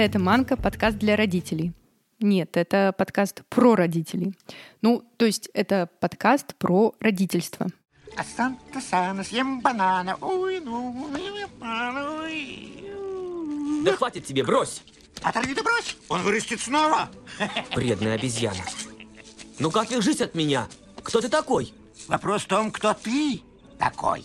Это «Манка» — подкаст для родителей. Нет, это подкаст про родителей. Ну, то есть это подкаст про родительство. А Санта-Сана, съем банана. Ой, ну, Да хватит тебе, брось! Оторви да брось, он вырастет снова. Вредная обезьяна. Ну как их жить от меня? Кто ты такой? Вопрос в том, кто ты такой.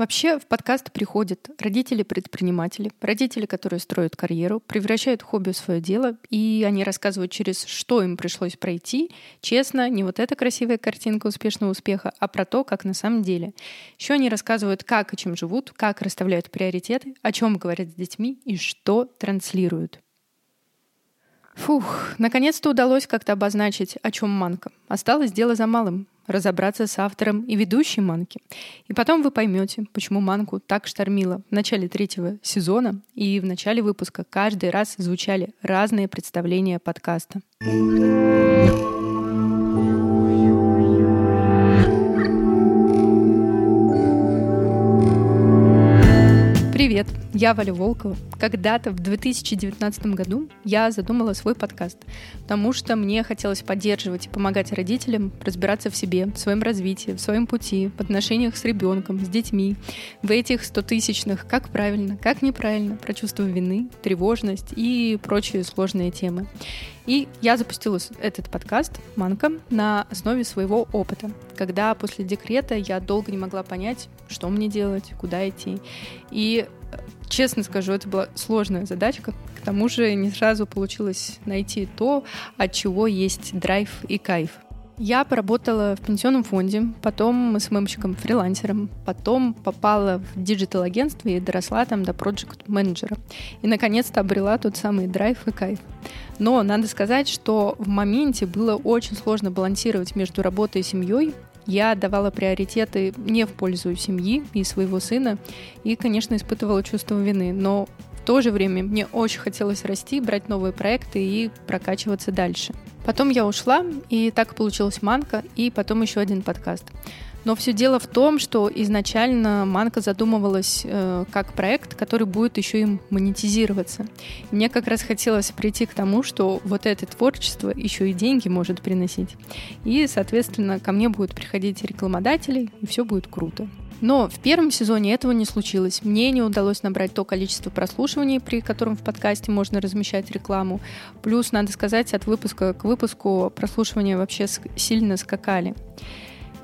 Вообще в подкаст приходят родители-предприниматели, родители, которые строят карьеру, превращают хобби в свое дело, и они рассказывают, через что им пришлось пройти, честно, не вот эта красивая картинка успешного успеха, а про то, как на самом деле. Еще они рассказывают, как и чем живут, как расставляют приоритеты, о чем говорят с детьми и что транслируют. Фух, наконец-то удалось как-то обозначить, о чем манка. Осталось дело за малым — разобраться с автором и ведущей манки. И потом вы поймете, почему манку так штормило в начале третьего сезона и в начале выпуска каждый раз звучали разные представления подкаста. Я Валя Волкова. Когда-то в 2019 году я задумала свой подкаст, потому что мне хотелось поддерживать и помогать родителям разбираться в себе, в своем развитии, в своем пути, в отношениях с ребенком, с детьми, в этих стотысячных, как правильно, как неправильно, про чувство вины, тревожность и прочие сложные темы. И я запустила этот подкаст «Манка» на основе своего опыта, когда после декрета я долго не могла понять, что мне делать, куда идти. И Честно скажу, это была сложная задачка. К тому же не сразу получилось найти то, от чего есть драйв и кайф. Я поработала в пенсионном фонде, потом SMM щиком-фрилансером, потом попала в digital агентство и доросла там до проект-менеджера. И, наконец-то, обрела тот самый драйв и кайф. Но надо сказать, что в моменте было очень сложно балансировать между работой и семьей, я давала приоритеты не в пользу семьи и своего сына, и, конечно, испытывала чувство вины, но в то же время мне очень хотелось расти, брать новые проекты и прокачиваться дальше. Потом я ушла, и так получилась манка, и потом еще один подкаст. Но все дело в том, что изначально Манка задумывалась э, как проект, который будет еще и монетизироваться. мне как раз хотелось прийти к тому, что вот это творчество еще и деньги может приносить. И, соответственно, ко мне будут приходить рекламодатели, и все будет круто. Но в первом сезоне этого не случилось. Мне не удалось набрать то количество прослушиваний, при котором в подкасте можно размещать рекламу. Плюс, надо сказать, от выпуска к выпуску прослушивания вообще сильно скакали.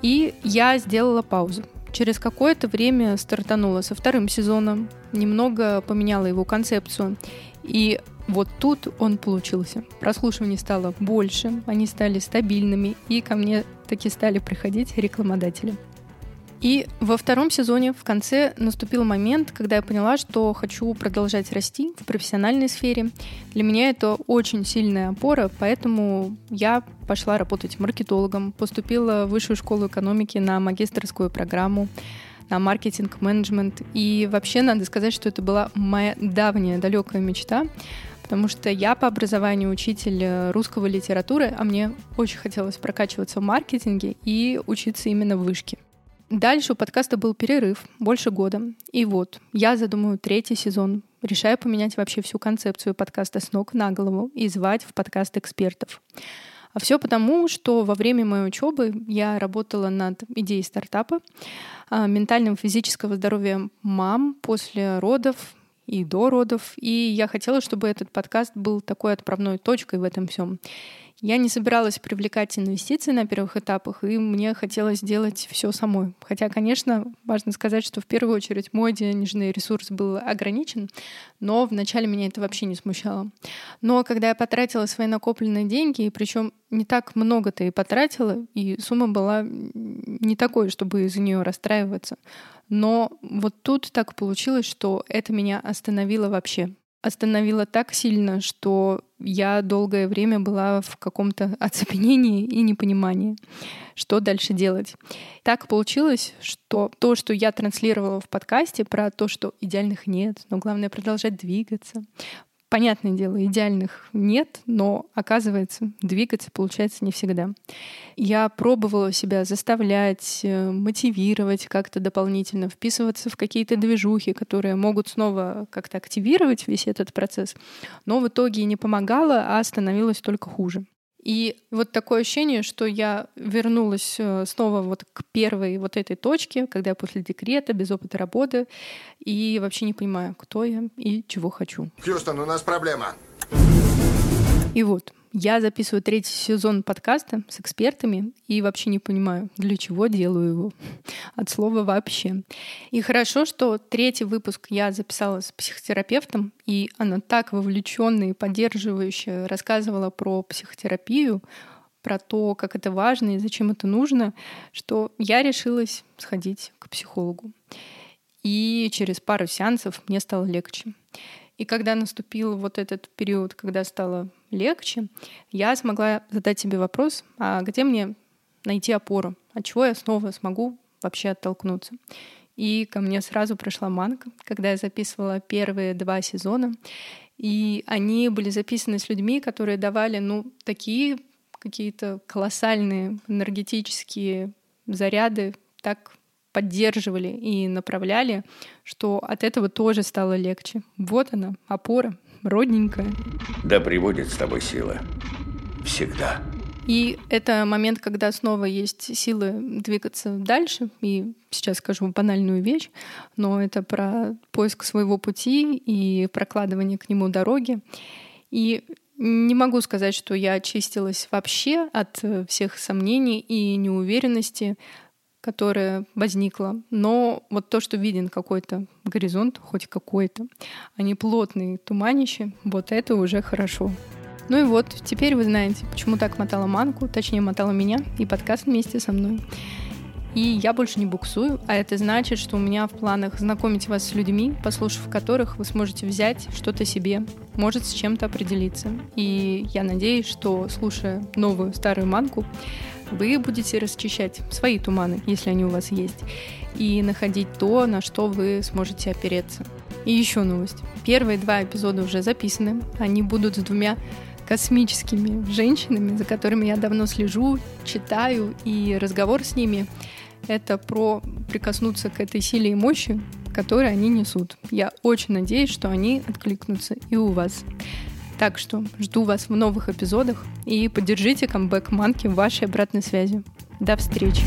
И я сделала паузу. Через какое-то время стартанула со вторым сезоном, немного поменяла его концепцию. И вот тут он получился. Прослушиваний стало больше, они стали стабильными, и ко мне таки стали приходить рекламодатели. И во втором сезоне в конце наступил момент, когда я поняла, что хочу продолжать расти в профессиональной сфере. Для меня это очень сильная опора, поэтому я пошла работать маркетологом, поступила в высшую школу экономики на магистрскую программу на маркетинг-менеджмент. И вообще надо сказать, что это была моя давняя далекая мечта, потому что я по образованию учитель русского литературы, а мне очень хотелось прокачиваться в маркетинге и учиться именно в вышке. Дальше у подкаста был перерыв, больше года. И вот, я задумаю третий сезон, решаю поменять вообще всю концепцию подкаста с ног на голову и звать в подкаст экспертов. А все потому, что во время моей учебы я работала над идеей стартапа а, ментального физического здоровья мам после родов и до родов. И я хотела, чтобы этот подкаст был такой отправной точкой в этом всем. Я не собиралась привлекать инвестиции на первых этапах, и мне хотелось сделать все самой. Хотя, конечно, важно сказать, что в первую очередь мой денежный ресурс был ограничен, но вначале меня это вообще не смущало. Но когда я потратила свои накопленные деньги, и причем не так много-то и потратила, и сумма была не такой, чтобы из-за нее расстраиваться. Но вот тут так получилось, что это меня остановило вообще остановила так сильно, что я долгое время была в каком-то оцепенении и непонимании, что дальше делать. Так получилось, что то, что я транслировала в подкасте про то, что идеальных нет, но главное продолжать двигаться, понятное дело, идеальных нет, но оказывается, двигаться получается не всегда. Я пробовала себя заставлять, э, мотивировать как-то дополнительно, вписываться в какие-то движухи, которые могут снова как-то активировать весь этот процесс, но в итоге не помогало, а становилось только хуже. И вот такое ощущение, что я вернулась э, снова вот к первой вот этой точке, когда я после декрета, без опыта работы, и вообще не понимаю, кто я и чего хочу. Хьюстон, у нас проблема. И вот, я записываю третий сезон подкаста с экспертами и вообще не понимаю, для чего делаю его. От слова вообще. И хорошо, что третий выпуск я записала с психотерапевтом, и она так вовлеченная и поддерживающая рассказывала про психотерапию, про то, как это важно и зачем это нужно, что я решилась сходить к психологу. И через пару сеансов мне стало легче. И когда наступил вот этот период, когда стало легче, я смогла задать себе вопрос, а где мне найти опору, от чего я снова смогу вообще оттолкнуться. И ко мне сразу пришла манка, когда я записывала первые два сезона. И они были записаны с людьми, которые давали, ну, такие какие-то колоссальные энергетические заряды, так поддерживали и направляли, что от этого тоже стало легче. Вот она, опора, родненькая. Да приводит с тобой сила. Всегда. И это момент, когда снова есть силы двигаться дальше. И сейчас скажу банальную вещь, но это про поиск своего пути и прокладывание к нему дороги. И не могу сказать, что я очистилась вообще от всех сомнений и неуверенности, которая возникла. Но вот то, что виден какой-то горизонт, хоть какой-то, а не плотные туманище, вот это уже хорошо. Ну и вот, теперь вы знаете, почему так мотала манку, точнее мотала меня и подкаст вместе со мной. И я больше не буксую, а это значит, что у меня в планах знакомить вас с людьми, послушав которых вы сможете взять что-то себе, может с чем-то определиться. И я надеюсь, что слушая новую старую манку, вы будете расчищать свои туманы, если они у вас есть, и находить то, на что вы сможете опереться. И еще новость. Первые два эпизода уже записаны. Они будут с двумя космическими женщинами, за которыми я давно слежу, читаю, и разговор с ними — это про прикоснуться к этой силе и мощи, которые они несут. Я очень надеюсь, что они откликнутся и у вас. Так что жду вас в новых эпизодах и поддержите камбэк Манки в вашей обратной связи. До встречи!